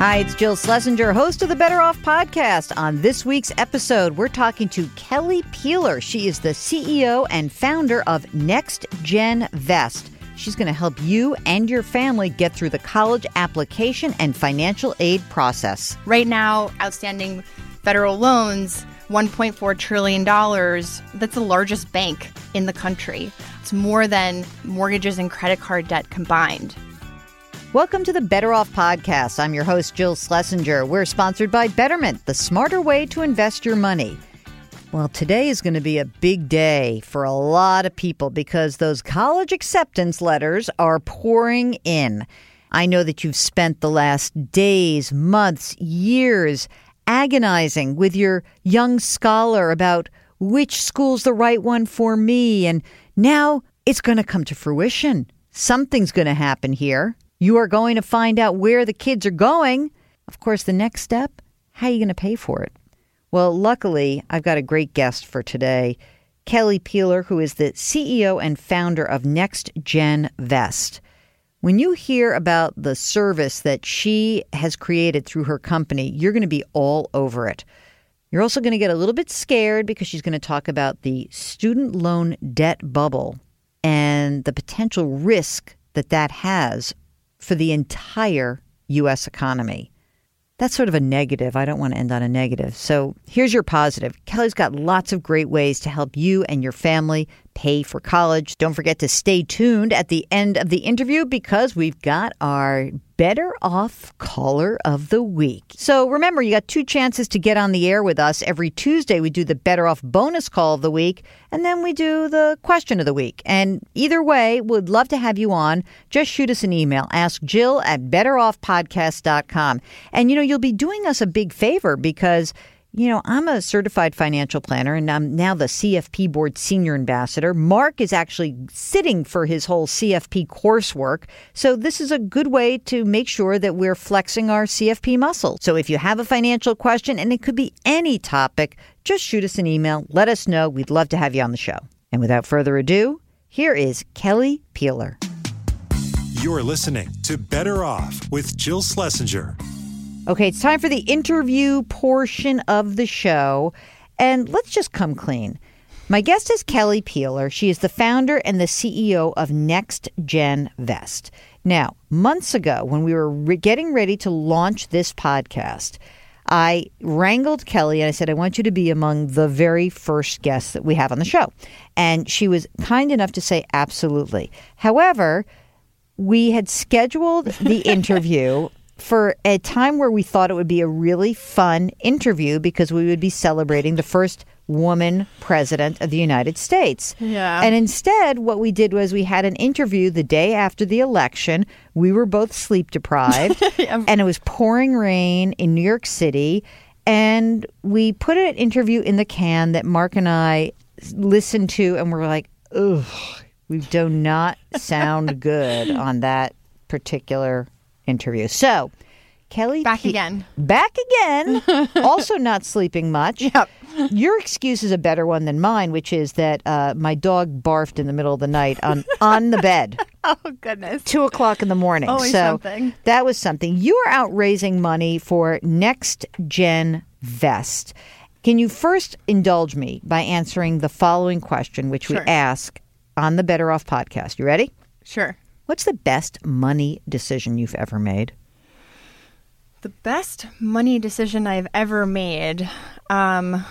Hi, it's Jill Schlesinger, host of the Better Off podcast. On this week's episode, we're talking to Kelly Peeler. She is the CEO and founder of Next Gen Vest. She's going to help you and your family get through the college application and financial aid process. Right now, outstanding federal loans, $1.4 trillion. That's the largest bank in the country. It's more than mortgages and credit card debt combined. Welcome to the Better Off Podcast. I'm your host, Jill Schlesinger. We're sponsored by Betterment, the smarter way to invest your money. Well, today is going to be a big day for a lot of people because those college acceptance letters are pouring in. I know that you've spent the last days, months, years agonizing with your young scholar about which school's the right one for me. And now it's going to come to fruition. Something's going to happen here. You are going to find out where the kids are going. Of course, the next step how are you going to pay for it? Well, luckily, I've got a great guest for today Kelly Peeler, who is the CEO and founder of Next Gen Vest. When you hear about the service that she has created through her company, you're going to be all over it. You're also going to get a little bit scared because she's going to talk about the student loan debt bubble and the potential risk that that has for the entire U.S. economy. That's sort of a negative. I don't want to end on a negative. So here's your positive. Kelly's got lots of great ways to help you and your family pay for college. Don't forget to stay tuned at the end of the interview because we've got our Better Off Caller of the Week. So remember, you got two chances to get on the air with us. Every Tuesday, we do the Better Off Bonus Call of the Week, and then we do the Question of the Week. And either way, would love to have you on. Just shoot us an email. Ask Jill at betteroffpodcast.com. And, you know, you'll be doing us a big favor because you know, I'm a certified financial planner and I'm now the CFP board senior ambassador. Mark is actually sitting for his whole CFP coursework. So this is a good way to make sure that we're flexing our CFP muscle. So if you have a financial question and it could be any topic, just shoot us an email. Let us know. We'd love to have you on the show. And without further ado, here is Kelly Peeler. You're listening to Better Off with Jill Schlesinger. Okay, it's time for the interview portion of the show. And let's just come clean. My guest is Kelly Peeler. She is the founder and the CEO of Next Gen Vest. Now, months ago, when we were re- getting ready to launch this podcast, I wrangled Kelly and I said, I want you to be among the very first guests that we have on the show. And she was kind enough to say, absolutely. However, we had scheduled the interview for a time where we thought it would be a really fun interview because we would be celebrating the first woman president of the United States. Yeah. And instead, what we did was we had an interview the day after the election. We were both sleep deprived, Yeah. and it was pouring rain in New York City. And we put an interview in the can that Mark and I listened to, and we're like, ugh, we do not sound good on that particular interview. So, Kelly Back again. Back again. also not sleeping much. Yep. Your excuse is a better one than mine, which is that uh, my dog barfed in the middle of the night on on the bed, Oh, goodness. two o'clock in the morning. Always so something. that was something. You are out raising money for Next Gen Vest. Can you first indulge me by answering the following question, which we ask on the Better Off podcast? You ready? Sure. What's the best money decision you've ever made? The best money decision I've ever made. Um,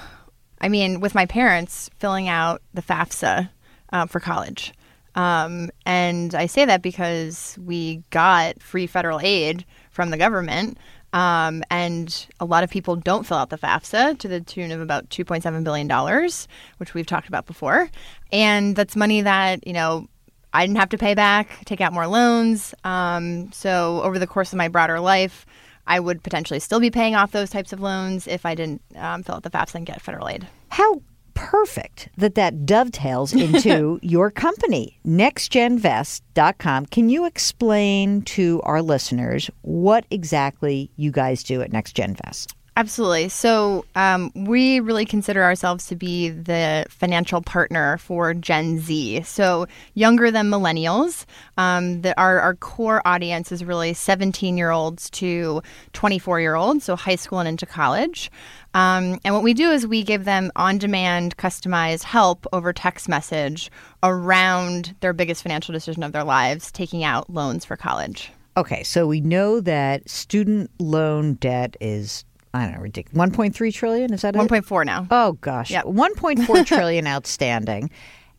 I mean, with my parents filling out the FAFSA uh, for college. Um, and I say that because we got free federal aid from the government. Um, and a lot of people don't fill out the FAFSA to the tune of about $2.7 billion, which we've talked about before. And that's money that, you know, I didn't have to pay back, take out more loans. Um, so over the course of my broader life, I would potentially still be paying off those types of loans if I didn't um, fill out the FAFSA and get federal aid. How perfect that that dovetails into your company, nextgenvest.com. Can you explain to our listeners what exactly you guys do at NextGenVest? Absolutely. So um, we really consider ourselves to be the financial partner for Gen Z. So younger than millennials. Um, the, our, our core audience is really 17 year olds to 24 year olds, so high school and into college. Um, and what we do is we give them on demand, customized help over text message around their biggest financial decision of their lives, taking out loans for college. Okay, so we know that student loan debt is I don't know, ridiculous. 1.3 trillion, is that it? 1.4 now. Oh gosh. Yeah. 1.4 trillion outstanding.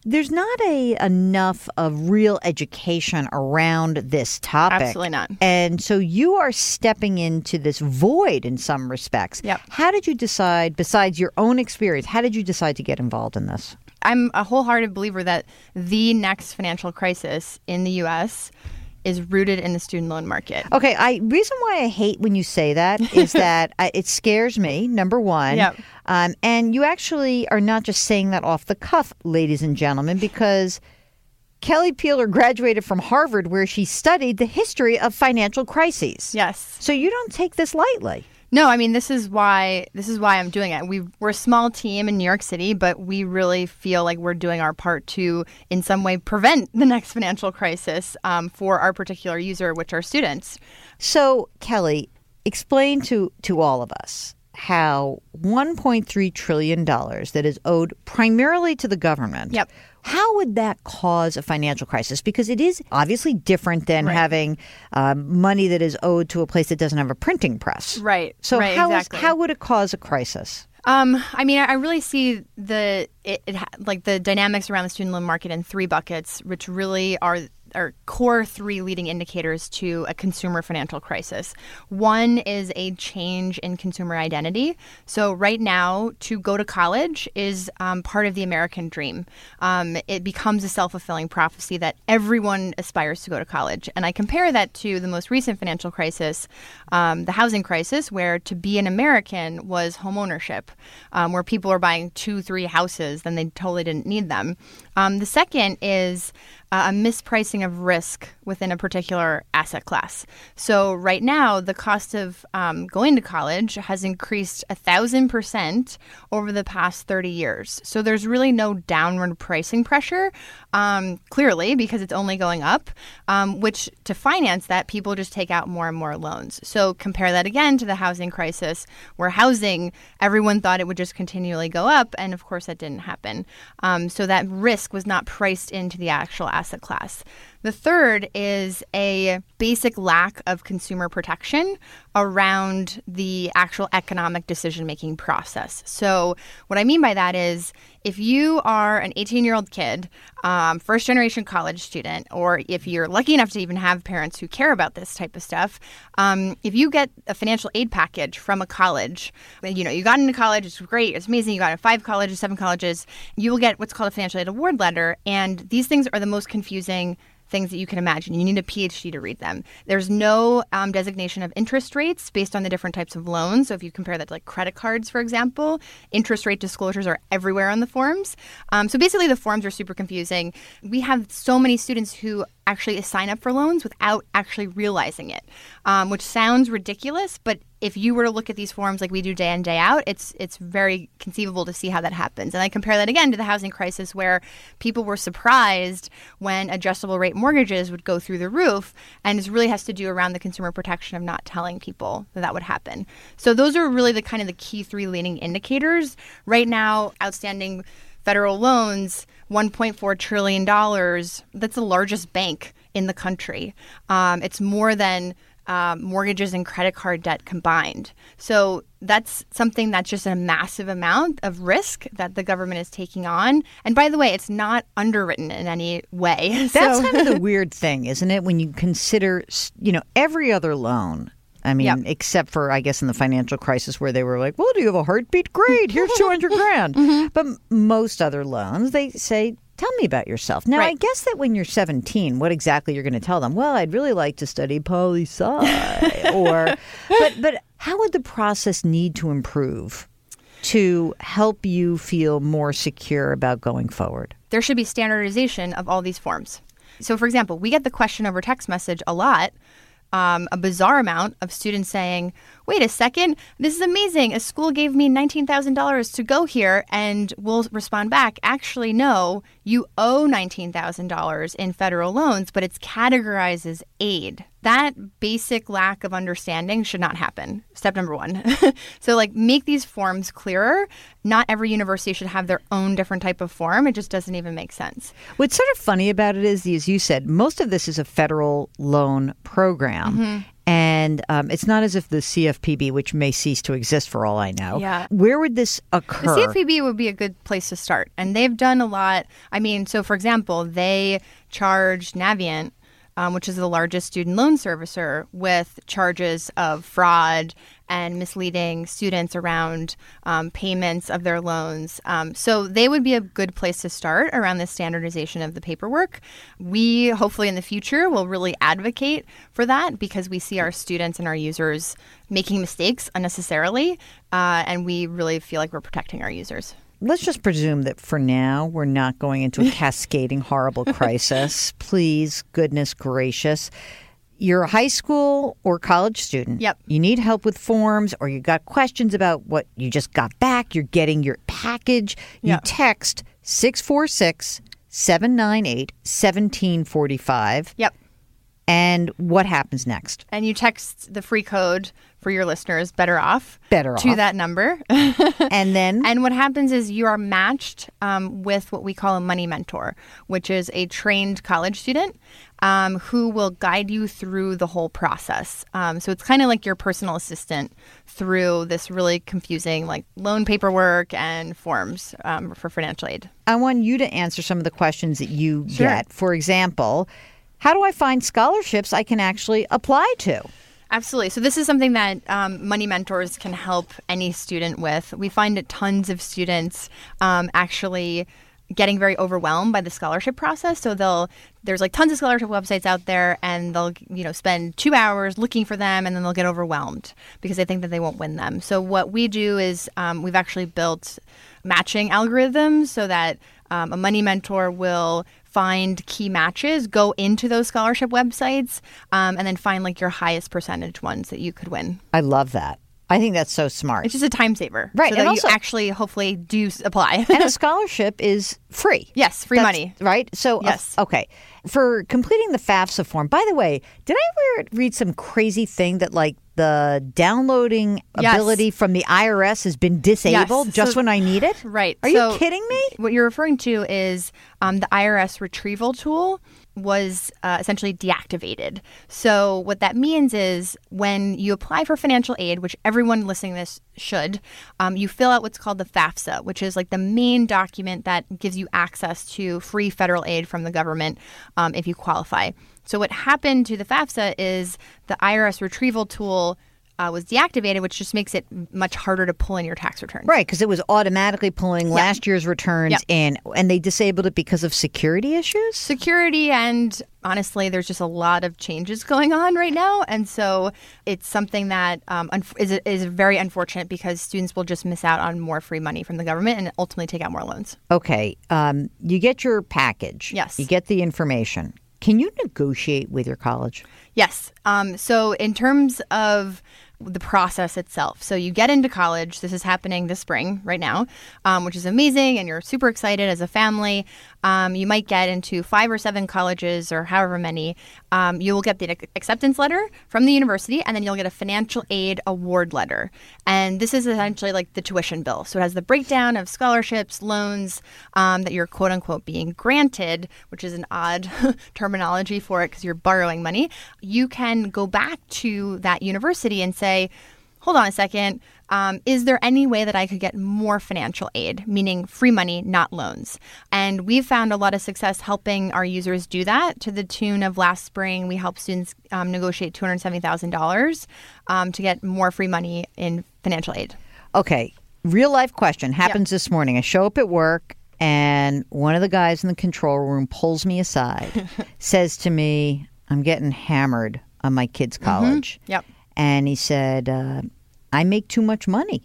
There's not a enough of real education around this topic. Absolutely not. And so you are stepping into this void in some respects. Yep. How did you decide besides your own experience, how did you decide to get involved in this? I'm a wholehearted believer that the next financial crisis in the U.S. is rooted in the student loan market. Okay, I reason why I hate when you say that is that I, it scares me. Number one, Yep. um, and you actually are not just saying that off the cuff, ladies and gentlemen, because Kelly Peeler graduated from Harvard, where she studied the history of financial crises. Yes. So you don't take this lightly. No, I mean this is why this is why I'm doing it. We we're a small team in New York City, but we really feel like we're doing our part to, in some way, prevent the next financial crisis um, for our particular user, which are students. So Kelly, explain to to all of us how 1.3 trillion dollars that is owed primarily to the government. Yep. How would that cause a financial crisis? Because it is obviously different than Right. having um, money that is owed to a place that doesn't have a printing press. Right. So right, how is- exactly. how would it cause a crisis? Um, I mean, I I really see the it, it like the dynamics around the student loan market in three buckets, which really are are core three leading indicators to a consumer financial crisis. One is a change in consumer identity. So right now, to go to college is um, part of the American dream. Um, it becomes a self fulfilling prophecy that everyone aspires to go to college, and I compare that to the most recent financial crisis, um, the housing crisis, where to be an American was home ownership, um, where people were buying two, three houses, then they totally didn't need them. Um, the second is uh, a mispricing of risk within a particular asset class. So right now, the cost of um, going to college has increased a thousand percent over the past thirty years. So there's really no downward pricing pressure, um, clearly because it's only going up. Um, which to finance that, people just take out more and more loans. So compare that again to the housing crisis, where housing everyone thought it would just continually go up, and of course that didn't happen. Um, so that risk was not priced into the actual asset class. The third is a basic lack of consumer protection around the actual economic decision making process. So, what I mean by that is if you are an 18 year old kid, um, first generation college student, or if you're lucky enough to even have parents who care about this type of stuff, um, if you get a financial aid package from a college, you know, you got into college, it's great, it's amazing, you got into five colleges, seven colleges, you will get what's called a financial aid award letter. And these things are the most confusing things that you can imagine. You need a PhD to read them. There's no um, designation of interest rates based on the different types of loans. So if you compare that to like credit cards, for example, interest rate disclosures are everywhere on the forms. Um, so basically, the forms are super confusing. We have so many students who actually sign up for loans without actually realizing it, um, which sounds ridiculous, but if you were to look at these forms like we do day in day out, it's it's very conceivable to see how that happens. And I compare that again to the housing crisis, where people were surprised when adjustable rate mortgages would go through the roof, and it really has to do around the consumer protection of not telling people that that would happen. So those are really the kind of the key three leading indicators right now. Outstanding federal loans, 1.4 trillion dollars. That's the largest bank in the country. Um, it's more than um, mortgages and credit card debt combined. So that's something that's just a massive amount of risk that the government is taking on. And by the way, it's not underwritten in any way. That's So- kind of the weird thing, isn't it? When you consider, you know, every other loan. I mean, Yep. except for I guess in the financial crisis where they were like, "Well, do you have a heartbeat? Great, here's two hundred grand." Mm-hmm. But most other loans, they say, "Tell me about yourself." Now, I guess that when you're seventeen, what exactly you're going to tell them? Well, I'd really like to study poli sci, or, but but how would the process need to improve to help you feel more secure about going forward? there should be standardization of all these forms. So, for example, we get the question over text message a lot. Um, a bizarre amount of students saying, wait a second, this is amazing. A school gave me $19,000 to go here, and we'll respond back, actually, no, you owe $19,000 in federal loans, but it's categorized as aid. That basic lack of understanding should not happen. Step number one. so, like, make these forms clearer. Not every university should have their own different type of form. It just doesn't even make sense. What's sort of funny about it is, as you said, most of this is a federal loan program. Mm-hmm. And um, it's not as if the CFPB, which may cease to exist for all I know. Yeah. Where would this occur? The CFPB would be a good place to start. And they've done a lot. I mean, so for example, they charged Navient, um, which is the largest student loan servicer, with charges of fraud and misleading students around um, payments of their loans. Um, so they would be a good place to start around the standardization of the paperwork. We hopefully in the future will really advocate for that because we see our students and our users making mistakes unnecessarily, uh, and we really feel like we're protecting our users. Let's just presume that for now we're not going into a cascading horrible crisis. Please, goodness gracious. You're a high school or college student. Yep. You need help with forms or you got questions about what you just got back. You're getting your package. You Yep. text 646 798 1745. Yep. And what happens next? And you text the free code for your listeners, better off, Better to off. that number. And then And what happens is you are matched um, with what we call a money mentor, which is a trained college student um, who will guide you through the whole process. Um, so it's kind of like your personal assistant through this really confusing like loan paperwork and forms um, for financial aid. I want you to answer some of the questions that you Sure. get. For example, how do I find scholarships I can actually apply to? Absolutely. So this is something that um, Money Mentors can help any student with. We find tons of students um, actually getting very overwhelmed by the scholarship process. So they'll there's like tons of scholarship websites out there, and they'll you know spend two hours looking for them, and then they'll get overwhelmed because they think that they won't win them. So what we do is um, we've actually built matching algorithms so that um, a money mentor will find key matches, go into those scholarship websites, um, and then find like your highest percentage ones that you could win. I love that. I think that's so smart. It's just a time saver, Right, So and also- you actually hopefully do apply. and a scholarship is free. yes, free That's- money. Right? So, uh, Yes. okay. For completing the FAFSA form, by the way, did I ever read some crazy thing that like the downloading Yes. ability from the IRS has been disabled Yes. just So- when I need it? Right. Are So- you kidding me? What you're referring to is um, the IRS retrieval tool was uh, essentially deactivated. So what that means is when you apply for financial aid, which everyone listening to this should, um, you fill out what's called the FAFSA, which is like the main document that gives you access to free federal aid from the government um, if you qualify. So what happened to the FAFSA is the IRS retrieval tool. Uh, was deactivated, which just makes it much harder to pull in your tax returns. Right, because it was automatically pulling last year's returns Yep. in, and they disabled it because of security issues? security and honestly there's just a lot of changes going on right now and so it's something that um, unf- is, is very unfortunate because students will just miss out on more free money from the government and ultimately take out more loans Okay, um, you get your package. Yes. You get the information. Can you negotiate with your college? Yes. Um, so, in terms of the process itself, so you get into college. This is happening this spring, right now, um, which is amazing, and you're super excited as a family. Um, you might get into five or seven colleges, or however many. Um, you will get the acceptance letter from the university, and then you'll get a financial aid award letter. And this is essentially like the tuition bill. So it has the breakdown of scholarships, loans um, that you're quote unquote being granted, which is an odd terminology for it because you're borrowing money. You can go back to that university and say, hold on a second. Um, is there any way that I could get more financial aid, meaning free money, not loans? And we've found a lot of success helping our users do that to the tune of last spring, we helped students um, negotiate $270,000 um, to get more free money in financial aid. Okay, real life question happens this morning. I show up at work and one of the guys in the control room pulls me aside, says to me, I'm getting hammered on my kid's college. Yep. And he said, uh, I make too much money.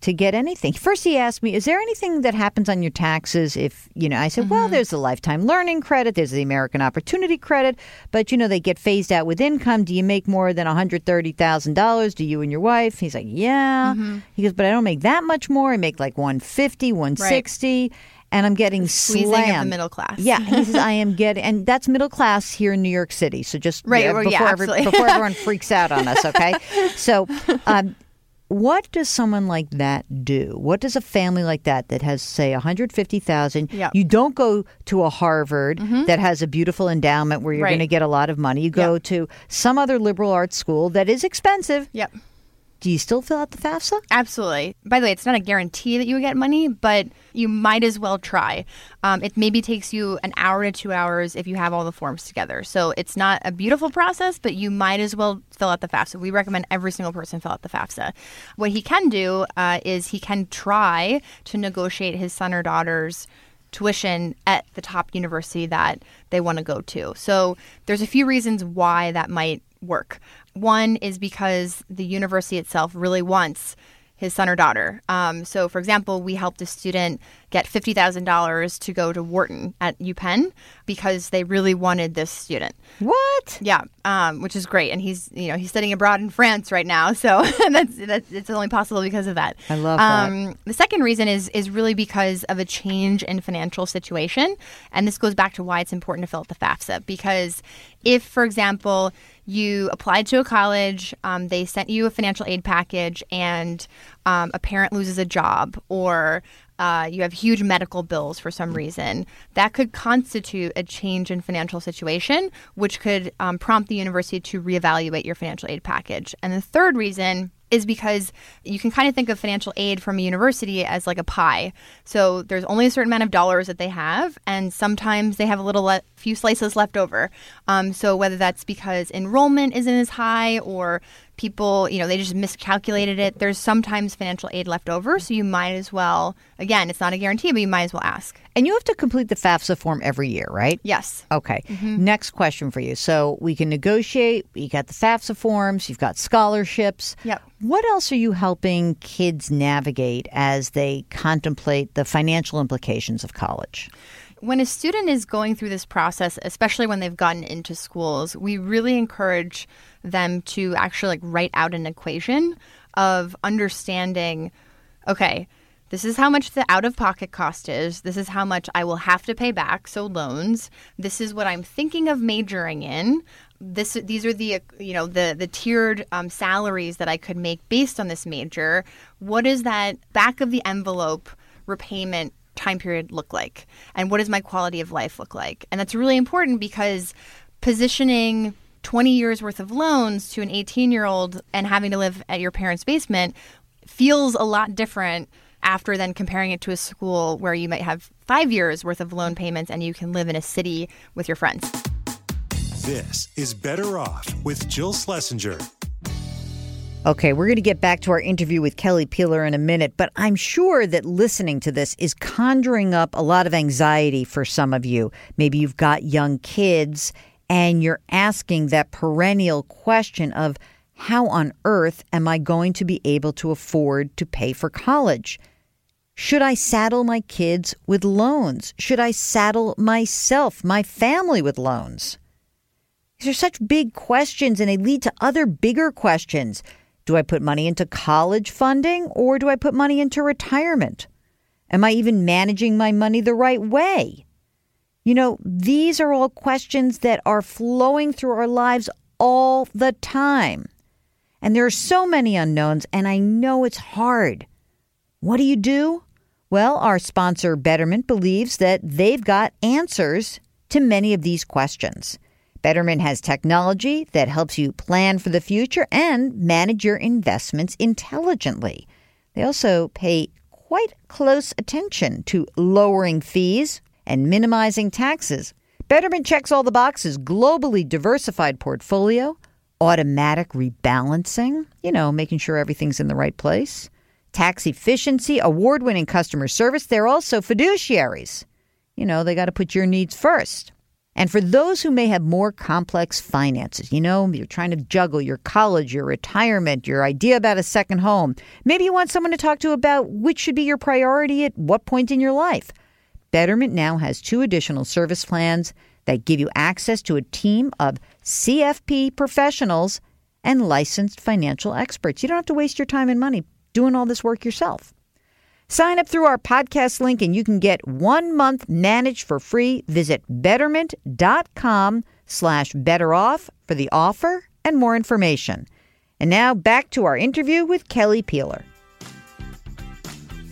to get anything. First, he asked me, Is there anything that happens on your taxes if, you know, I said, Well, there's the lifetime learning credit, there's the American Opportunity Credit, but, you know, they get phased out with income. Do you make more than $130,000? Do you and your wife? He's like, Yeah. He goes, But I don't make that much more. I make like 150, 160. And I'm getting Squeezing slammed. middle class. Yeah, he says I am getting, and that's middle class here in New York City. So just Right, uh, well, before, yeah, every- before everyone freaks out on us, okay? So, um, what does someone like that do? What does a family like that that has say 150,000? Yep. You don't go to a Harvard that has a beautiful endowment where you're Right. going to get a lot of money. You go to some other liberal arts school that is expensive. Yep. Do you still fill out the FAFSA? Absolutely. By the way, it's not a guarantee that you get money, but you might as well try. Um, it maybe takes you an hour to two hours if you have all the forms together. So it's not a beautiful process, but you might as well fill out the FAFSA. We recommend every single person fill out the FAFSA. What he can do uh, is he can try to negotiate his son or daughter's tuition at the top university that they want to go to. So there's a few reasons why that might work. One is because the university itself really wants his son or daughter. Um, so, for example, we helped a student get $50,000 to go to Wharton at UPenn because they really wanted this student. What? Yeah, um, which is great, and he's you know he's studying abroad in France right now, so that's that's it's only possible because of that. I love that. Um, the second reason is is really because of a change in financial situation, and this goes back to why it's important to fill out the FAFSA because if, for example, you applied to a college, um, they sent you a financial aid package, and um, a parent loses a job or uh, you have huge medical bills for some reason, that could constitute a change in financial situation, which could um, prompt the university to reevaluate your financial aid package. And the third reason is because you can kind of think of financial aid from a university as like a pie. So there's only a certain amount of dollars that they have, and sometimes they have a little le- few slices left over. Um, so whether that's because enrollment isn't as high or people, you know, they just miscalculated it, there's sometimes financial aid left over. So you might as well, again, it's not a guarantee, but you might as well ask. And you have to complete the FAFSA form every year, right? Yes. Okay. Next question for you. So we can negotiate. You got the FAFSA forms. You've got scholarships. Yep. What else are you helping kids navigate as they contemplate the financial implications of college? When a student is going through this process, especially when they've gotten into schools, we really encourage them to actually like write out an equation of understanding, okay, this is how much the out of pocket cost is. This is how much I will have to pay back, so loans. This is what I'm thinking of majoring in. This these are the you know the the tiered um, salaries that I could make based on this major. What is that back of the envelope repayment time period look like? And what does my quality of life look like? And that's really important because positioning 20 years worth of loans to an 18 year old and having to live at your parents' basement feels a lot different after then comparing it to a school where you might have five years worth of loan payments and you can live in a city with your friends. This is Better Off with Jill Schlesinger. Okay, we're going to get back to our interview with Kelly Peeler in a minute, but I'm sure that listening to this is conjuring up a lot of anxiety for some of you. Maybe you've got young kids and you're asking that perennial question of how on earth am I going to be able to afford to pay for college? Should I saddle my kids with loans? Should I saddle myself, my family with loans? These are such big questions and they lead to other bigger questions. Do I put money into college funding or do I put money into retirement? Am I even managing my money the right way? You know, these are all questions that are flowing through our lives all the time. And there are so many unknowns, and I know it's hard. What do you do? Well, our sponsor, Betterment, believes that they've got answers to many of these questions. Betterment has technology that helps you plan for the future and manage your investments intelligently. They also pay quite close attention to lowering fees and minimizing taxes. Betterment checks all the boxes globally diversified portfolio, automatic rebalancing, you know, making sure everything's in the right place, tax efficiency, award winning customer service. They're also fiduciaries. You know, they got to put your needs first. And for those who may have more complex finances, you know, you're trying to juggle your college, your retirement, your idea about a second home. Maybe you want someone to talk to about which should be your priority at what point in your life. Betterment now has two additional service plans that give you access to a team of CFP professionals and licensed financial experts. You don't have to waste your time and money doing all this work yourself. Sign up through our podcast link and you can get one month managed for free. Visit betterment.com slash better off for the offer and more information. And now back to our interview with Kelly Peeler.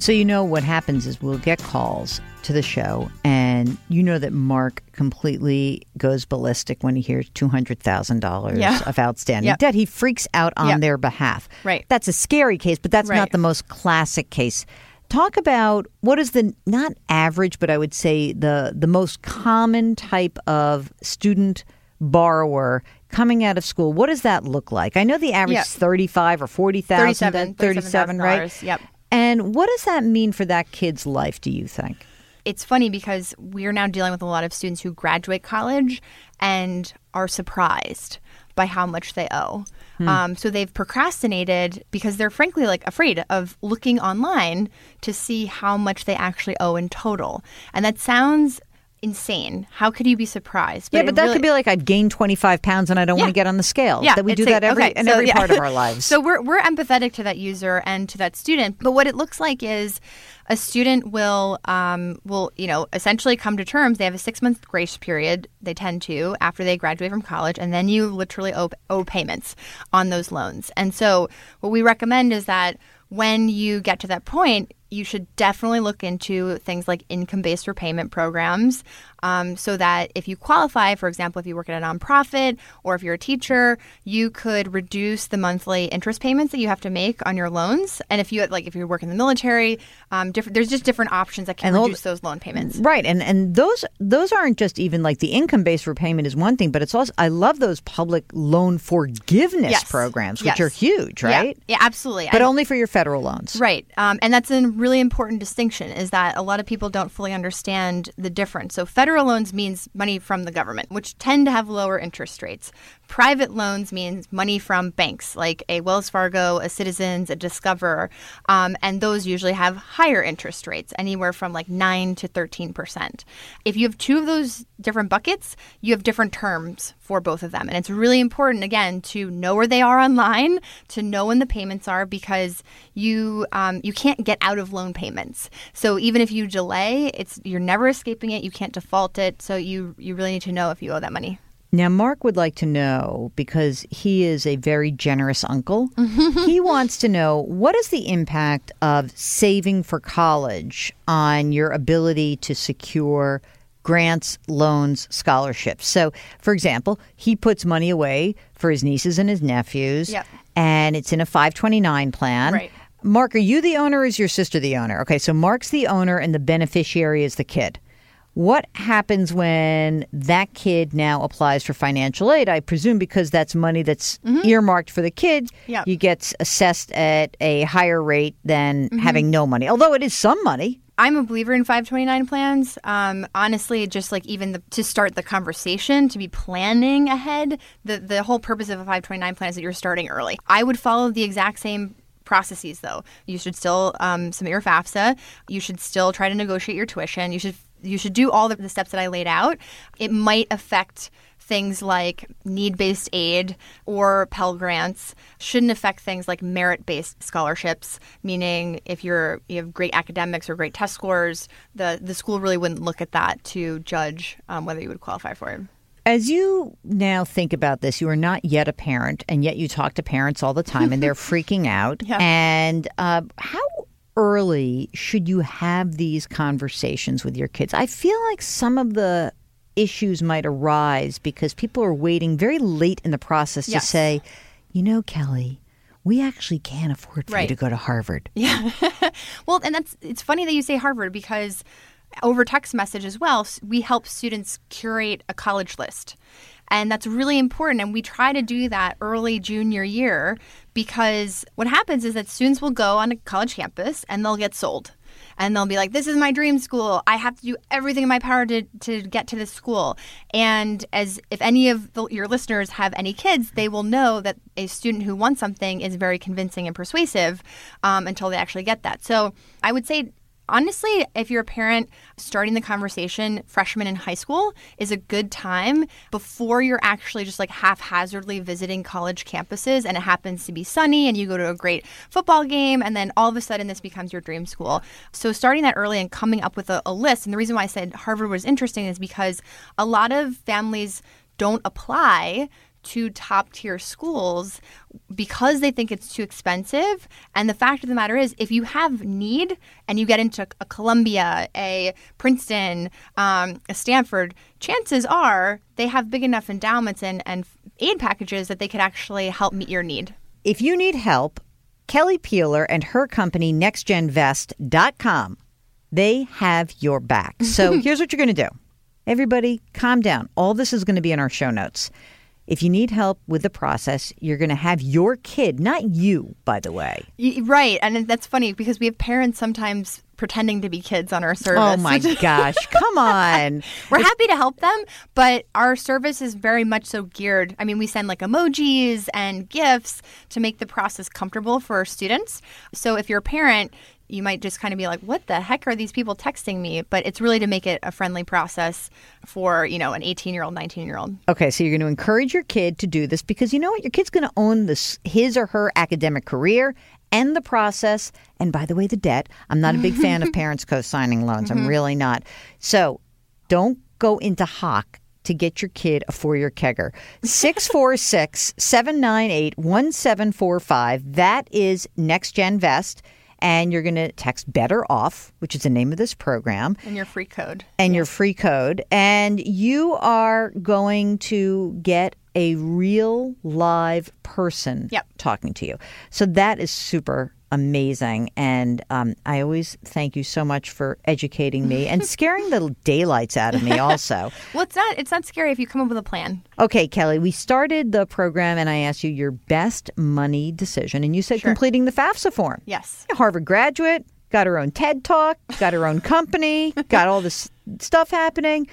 So, you know, what happens is we'll get calls to the show, and you know that Mark completely goes ballistic when he hears $200,000 Yeah. of outstanding Yep. debt. He freaks out on Yep. their behalf. Right. That's a scary case, but that's not the most classic case. Talk about what is the not average, but I would say the the most common type of student borrower coming out of school. What does that look like? I know the average is 35 or 40,000, 37, 37, right? yep. And what does that mean for that kid's life, do you think? it's funny because we're now dealing with a lot of students who graduate college and are surprised by how much they owe. Um, so they've procrastinated because they're frankly like afraid of looking online to see how much they actually owe in total. And that sounds insane. How could you be surprised? yeah, but that really- could be like I've gained 25 pounds and I don't want to get on the scale. Yeah, that we do like- that every okay, in so, every yeah. part of our lives. so we're we're empathetic to that user and to that student. But what it looks like is a student will um, will you know essentially come to terms. They have a six month grace period. They tend to after they graduate from college, and then you literally owe, owe payments on those loans. And so what we recommend is that when you get to that point, you should definitely look into things like income based repayment programs um, so that if you qualify, for example, if you work at a nonprofit or if you're a teacher, you could reduce the monthly interest payments that you have to make on your loans. And if you like, if you work in the military, um, different there's just different options that can And reduce those loan payments. Right, and and those those aren't just even like the income based repayment is one thing, but it's also I love those public loan forgiveness Yes. programs, Yes. which are huge, right? Yeah, absolutely. But And- only for your federal loans. Right. Um, and that's a really important distinction is that a lot of people don't fully understand the difference. So federal loans means money from the government, which tend to have lower interest rates. Private loans means money from banks like a Wells Fargo, a Citizens, a Discover, um, and those usually have higher interest rates, anywhere from like 9 to 13%. If you have two of those different buckets, you have different terms for both of them. And it's really important, again, to know where they are online, to know when the payments are, because you um, you can't get out of loan payments. So even if you delay, it's you're never escaping it. You can't default it. So you you really need to know if you owe that money. Now, Mark would like to know because he is a very generous uncle. he wants to know what is the impact of saving for college on your ability to secure grants, loans, scholarships. So, for example, he puts money away for his nieces and his nephews, Yep. and it's in a 529 plan. Right. Mark, are you the owner or is your sister the owner? Okay, so Mark's the owner and the beneficiary is the kid. What happens when that kid now applies for financial aid? I presume because that's money that's earmarked for the kid, Yep. you get assessed at a higher rate than having no money. Although it is some money. I'm a believer in 529 plans. Um, honestly, just like even the, to start the conversation, to be planning ahead, the, the whole purpose of a 529 plan is that you're starting early. I would follow the exact same processes though. You should still um, submit your FAFSA. You should still try to negotiate your tuition. You should you should do all the, steps that I laid out. It might affect things like need based aid or Pell Grants shouldn't affect things like merit based scholarships, meaning if you're you have great academics or great test scores, the, the school really wouldn't look at that to judge um, whether you would qualify for it. As you now think about this, you are not yet a parent, and yet you talk to parents all the time, and they're freaking out. Yeah. And uh, how early should you have these conversations with your kids? I feel like some of the issues might arise because people are waiting very late in the process Yes. to say, you know, Kelly, we actually can't afford for you to go to Harvard. Yeah. well, and that's it's funny that you say Harvard because over text message as well, we help students curate a college list. And that's really important. And we try to do that early junior year because what happens is that students will go on a college campus and they'll get sold. and they'll be like, "This is my dream school. I have to do everything in my power to to get to this school." And as if any of the, your listeners have any kids, they will know that a student who wants something is very convincing and persuasive um, until they actually get that. So I would say honestly, if you're a parent, starting the conversation freshman in high school is a good time before you're actually just like haphazardly visiting college campuses and it happens to be sunny and you go to a great football game and then all of a sudden this becomes your dream school. So starting that early and coming up with a, a list. And the reason why I said Harvard was interesting is because a lot of families don't apply to top tier schools because they think it's too expensive. And the fact of the matter is, if you have need and you get into a Columbia, a Princeton, um, a Stanford, chances are they have big enough endowments and, and aid packages that they could actually help meet your need. If you need help, Kelly Peeler and her company, nextgenvest.com, they have your back. So here's what you're going to do. Everybody, calm down. All this is going to be in our show notes. If you need help with the process, you're going to have your kid, not you, by the way. Right. And that's funny because we have parents sometimes pretending to be kids on our service. Oh my gosh, come on. We're happy to help them, but our service is very much so geared. I mean, we send like emojis and gifts to make the process comfortable for our students. So if you're a parent, you might just kind of be like, what the heck are these people texting me? But it's really to make it a friendly process for, you know, an 18 year old, 19 year old. Okay, so you're going to encourage your kid to do this because you know what? Your kid's going to own this his or her academic career and the process. And by the way, the debt. I'm not a big fan of parents co signing loans. I'm mm-hmm. really not. So don't go into hock to get your kid a four year kegger. 646 798 1745. That is Next Gen Vest and you're going to text better off which is the name of this program And your free code. and your free code and you are going to get a real live person Yep. talking to you so that is super amazing and um, i always thank you so much for educating me and scaring the daylights out of me also Well, it's not it's not scary if you come up with a plan. okay kelly we started the program and i asked you your best money decision and you said Sure. completing the fafsa form Yes. Harvard graduate, got her own TED talk, got her own company, got all this stuff happening.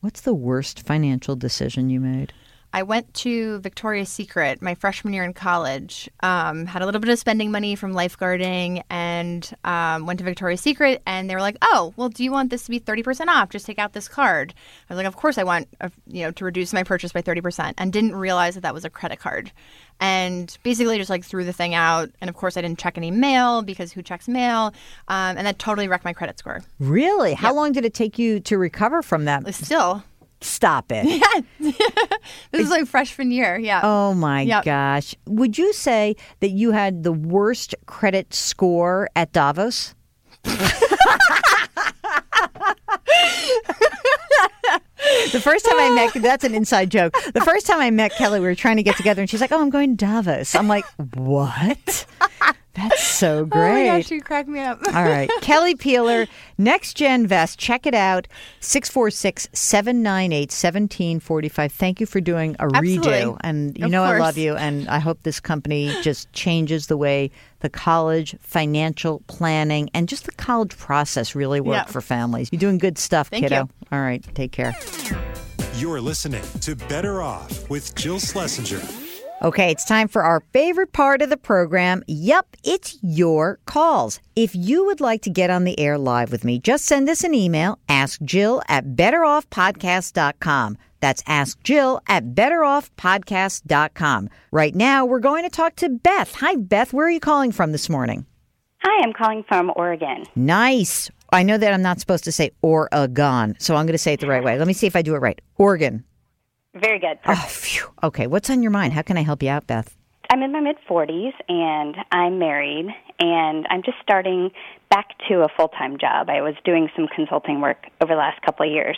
What's the worst financial decision you made? I went to Victoria's Secret my freshman year in college. Um, had a little bit of spending money from lifeguarding, and um, went to Victoria's Secret. And they were like, "Oh, well, do you want this to be thirty percent off? Just take out this card." I was like, "Of course, I want uh, you know to reduce my purchase by thirty percent," and didn't realize that that was a credit card. And basically, just like threw the thing out. And of course, I didn't check any mail because who checks mail? Um, and that totally wrecked my credit score. Really? How long did it take you to recover from that? Still, Stop it. this is like freshman year. Yeah. Oh my Yep. gosh. Would you say that you had the worst credit score at Davos? the first time I met that's an inside joke. The first time I met Kelly, we were trying to get together and she's like, Oh, I'm going to Davos. I'm like, What? That's so great. Oh my great. gosh, you cracked me up. All right. Kelly Peeler, Next Gen Vest. Check it out. 646 798 1745. Thank you for doing a redo. And you Of know I love you. And I hope this company just changes the way the college financial planning and just the college process really work Yeah. for families. You're doing good stuff, Thank kiddo. you. All right. Take care. You're listening to Better Off with Jill Schlesinger. Okay, it's time for our favorite part of the program. Yep, it's your calls. If you would like to get on the air live with me, just send us an email, ask Jill at betteroffpodcast.com. That's ask Jill at betteroffpodcast.com. Right now, we're going to talk to Beth. Hi, Beth. Where are you calling from this morning? Hi, I'm calling from Oregon. Nice. I know that I'm not supposed to say Oregon, so I'm going to say it the right way. Let me see if I do it right. Oregon. Very good. Oh, phew. Okay, what's on your mind? How can I help you out, Beth? I'm in my mid 40s and I'm married and I'm just starting back to a full time job. I was doing some consulting work over the last couple of years.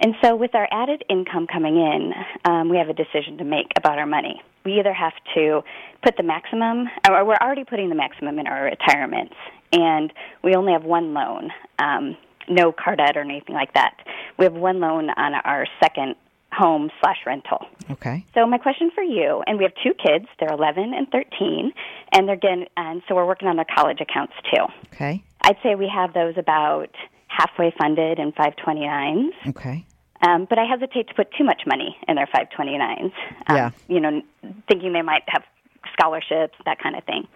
And so, with our added income coming in, um, we have a decision to make about our money. We either have to put the maximum, or we're already putting the maximum in our retirements, and we only have one loan, um, no car debt or anything like that. We have one loan on our second home slash rental. Okay. So my question for you, and we have two kids. They're 11 and 13, and they're getting, and so we're working on their college accounts too. Okay. I'd say we have those about halfway funded in 529s. Okay. Um, but I hesitate to put too much money in their 529s. Um, Yeah. You know, thinking they might have scholarships, that kind of thing.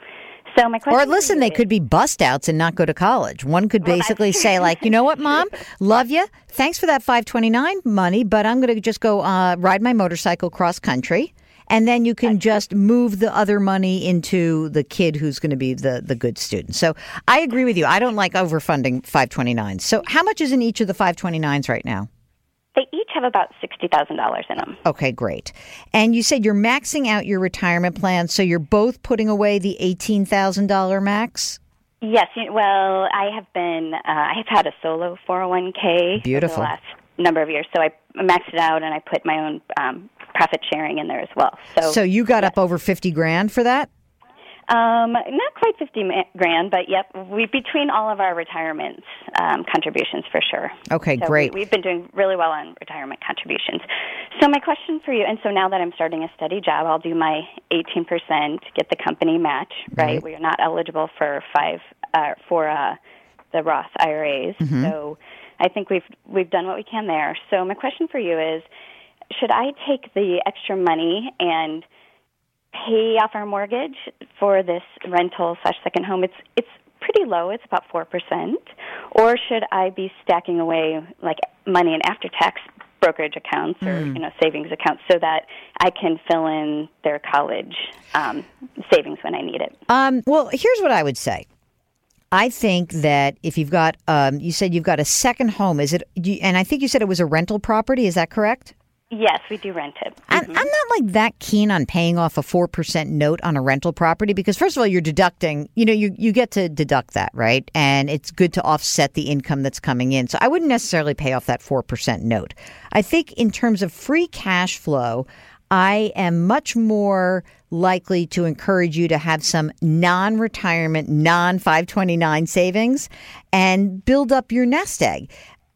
So my question Or listen, they is- could be bust outs and not go to college. One could Well, basically say, like, you know what, mom, love you. Thanks for that 529 money, but I'm going to just go uh, ride my motorcycle cross country. And then you can just move the other money into the kid who's going to be the, the good student. So I agree with you. I don't like overfunding 529s. So how much is in each of the 529s right now? Have about $60,000 in them. Okay, great. And you said you're maxing out your retirement plan, so you're both putting away the $18,000 max? Yes, well, I have been, uh, I have had a solo 401k over Beautiful. the last number of years. So I maxed it out and I put my own um, profit sharing in there as well. So, So you got up over 50 grand for that? Um, not quite 50 grand, but yep, we between all of our retirement um, contributions for sure. Okay, So great. We, we've been doing really well on retirement contributions. So my question for you, and so now that I'm starting a steady job, I'll do my 18%, get the company match, right? Right. We are not eligible for five uh, for uh, the Roth IRAs. Mm-hmm. So I think we've we've done what we can there. So my question for you is, should I take the extra money and pay off our mortgage for this rental slash second home? It's it's pretty low. It's about four percent. Or should I be stacking away like money in after tax brokerage accounts or you know savings accounts so that I can fill in their college um, savings when I need it? Um, well, here's what I would say. I think that if you've got, um, you said you've got a second home, is it? you- And I think you said it was a rental property. Is that correct? Yes, we do rent it. I'm, mm-hmm. I'm not like that keen on paying off a four percent note on a rental property because first of all, you're deducting. You know, you you get to deduct that, right? And it's good to offset the income that's coming in. So I wouldn't necessarily pay off that four percent note. I think in terms of free cash flow, I am much more likely to encourage you to have some non-retirement, non-529 savings and build up your nest egg.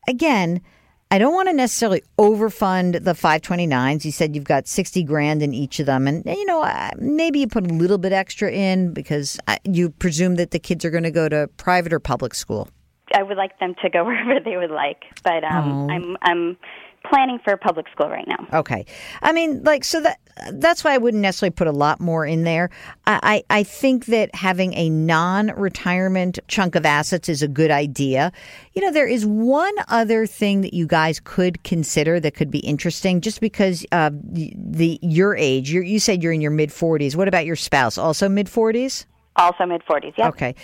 Again, I don't want to necessarily overfund the 529s. You said you've got 60 grand in each of them. And, you know, maybe you put a little bit extra in because uh, you presume that the kids are going to go to private or public school. I would like them to go wherever they would like, but um, I'm I'm planning for public school right now. Okay. I mean, like, so that that's why I wouldn't necessarily put a lot more in there. I, I, I think that having a non retirement chunk of assets is a good idea. You know, there is one other thing that you guys could consider that could be interesting just because uh, the, the your age, you you said you're in your mid 40s. What about your spouse? Also mid 40s? Also mid 40s. Yep. Okay.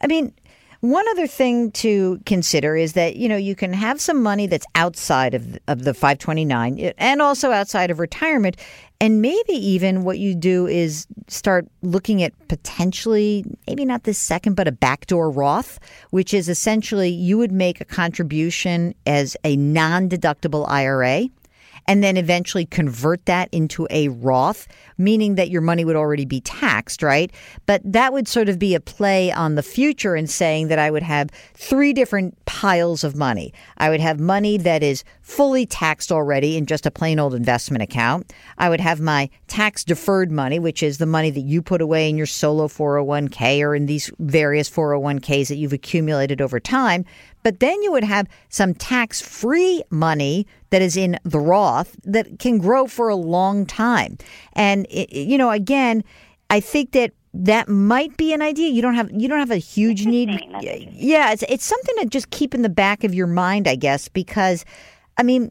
I mean, one other thing to consider is that you know you can have some money that's outside of of the 529 eh, and also outside of retirement. And maybe even what you do is start looking at potentially maybe not this second but a backdoor Roth which is essentially you would make a contribution as a non-deductible IRA and then eventually convert that into a Roth, meaning that your money would already be taxed, right? But that would sort of be a play on the future and saying that I would have three different piles of money. I would have money that is fully taxed already in just a plain old investment account. I would have my tax deferred money, which is the money that you put away in your solo 401k or in these various 401ks that you've accumulated over time. But then you would have some tax free money that is in the Roth that can grow for a long time. And, you know, again, I think that that might be an idea. You don't have you don't have a huge need. Interesting. That's interesting. Yeah, it's it's something to just keep in the back of your mind, I guess, because I mean,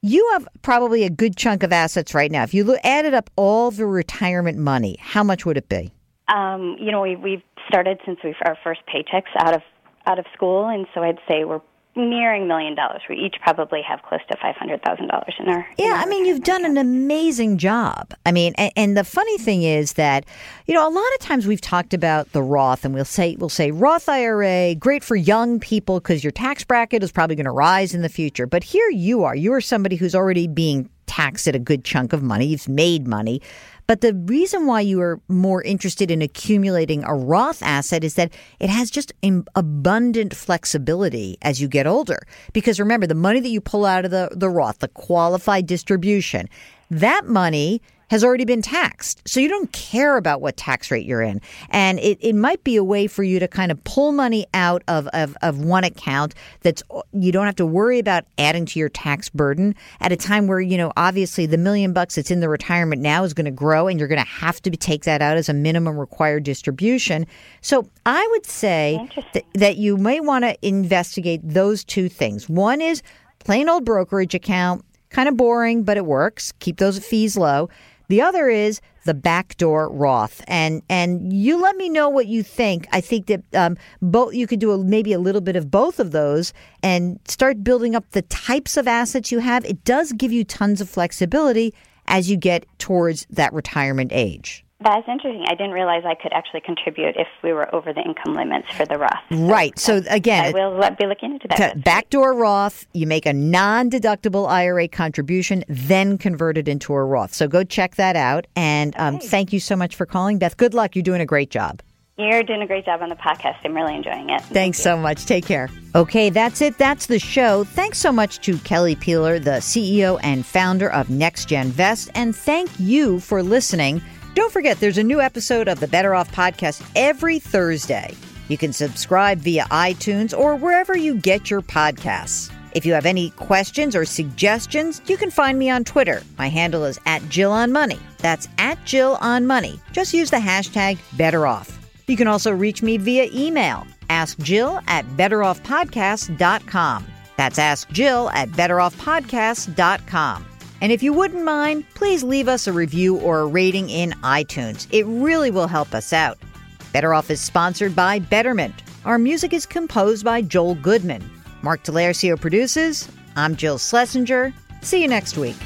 you have probably a good chunk of assets right now. If you look, added up all the retirement money, how much would it be? Um, you know, we we've started since we our first paychecks out of out of school, and so I'd say we're nearing million dollars. We each probably have close to five hundred thousand dollars in our. in Yeah, our I mean, you've done an amazing job. I mean, and, and the funny thing is that, you know, a lot of times we've talked about the Roth, and we'll say we'll say Roth IRA, great for young people because your tax bracket is probably going to rise in the future. But here you are, you are somebody who's already being taxed at a good chunk of money. You've made money. But the reason why you are more interested in accumulating a Roth asset is that it has just abundant flexibility as you get older. Because remember, the money that you pull out of the, the Roth, the qualified distribution, that money has already been taxed. So you don't care about what tax rate you're in. And it, it might be a way for you to kind of pull money out of, of, of one account that's you don't have to worry about adding to your tax burden at a time where, you know, obviously the million bucks that's in the retirement now is going to grow and you're going to have to take that out as a minimum required distribution. So I would say th- that you may want to investigate those two things. One is plain old brokerage account, kind of boring, but it works. Keep those fees low. The other is the backdoor Roth, and and you let me know what you think. I think that um, both you could do a, maybe a little bit of both of those and start building up the types of assets you have. It does give you tons of flexibility as you get towards that retirement age. That's interesting. I didn't realize I could actually contribute if we were over the income limits for the Roth. Right. So again, I will be looking into that. backdoor Roth, you make a non-deductible IRA contribution, then convert it into a Roth. So go check that out. And um, okay. thank you so much for calling, Beth. Good luck. You're doing a great job. You're doing a great job on the podcast. I'm really enjoying it. Thanks so much. Take care. Okay, that's it. That's the show. Thanks so much to Kelly Peeler, the CEO and founder of NextGen Vest, and thank you for listening. Don't forget, there's a new episode of the Better Off podcast every Thursday. You can subscribe via iTunes or wherever you get your podcasts. If you have any questions or suggestions, you can find me on Twitter. My handle is at Jill on Money. That's at Jill on Money. Just use the hashtag Better Off. You can also reach me via email. Ask Jill at betteroffpodcast.com. That's Ask Jill at betteroffpodcast.com. And if you wouldn't mind, please leave us a review or a rating in iTunes. It really will help us out. Better Off is sponsored by Betterment. Our music is composed by Joel Goodman. Mark Delarcio produces. I'm Jill Schlesinger. See you next week.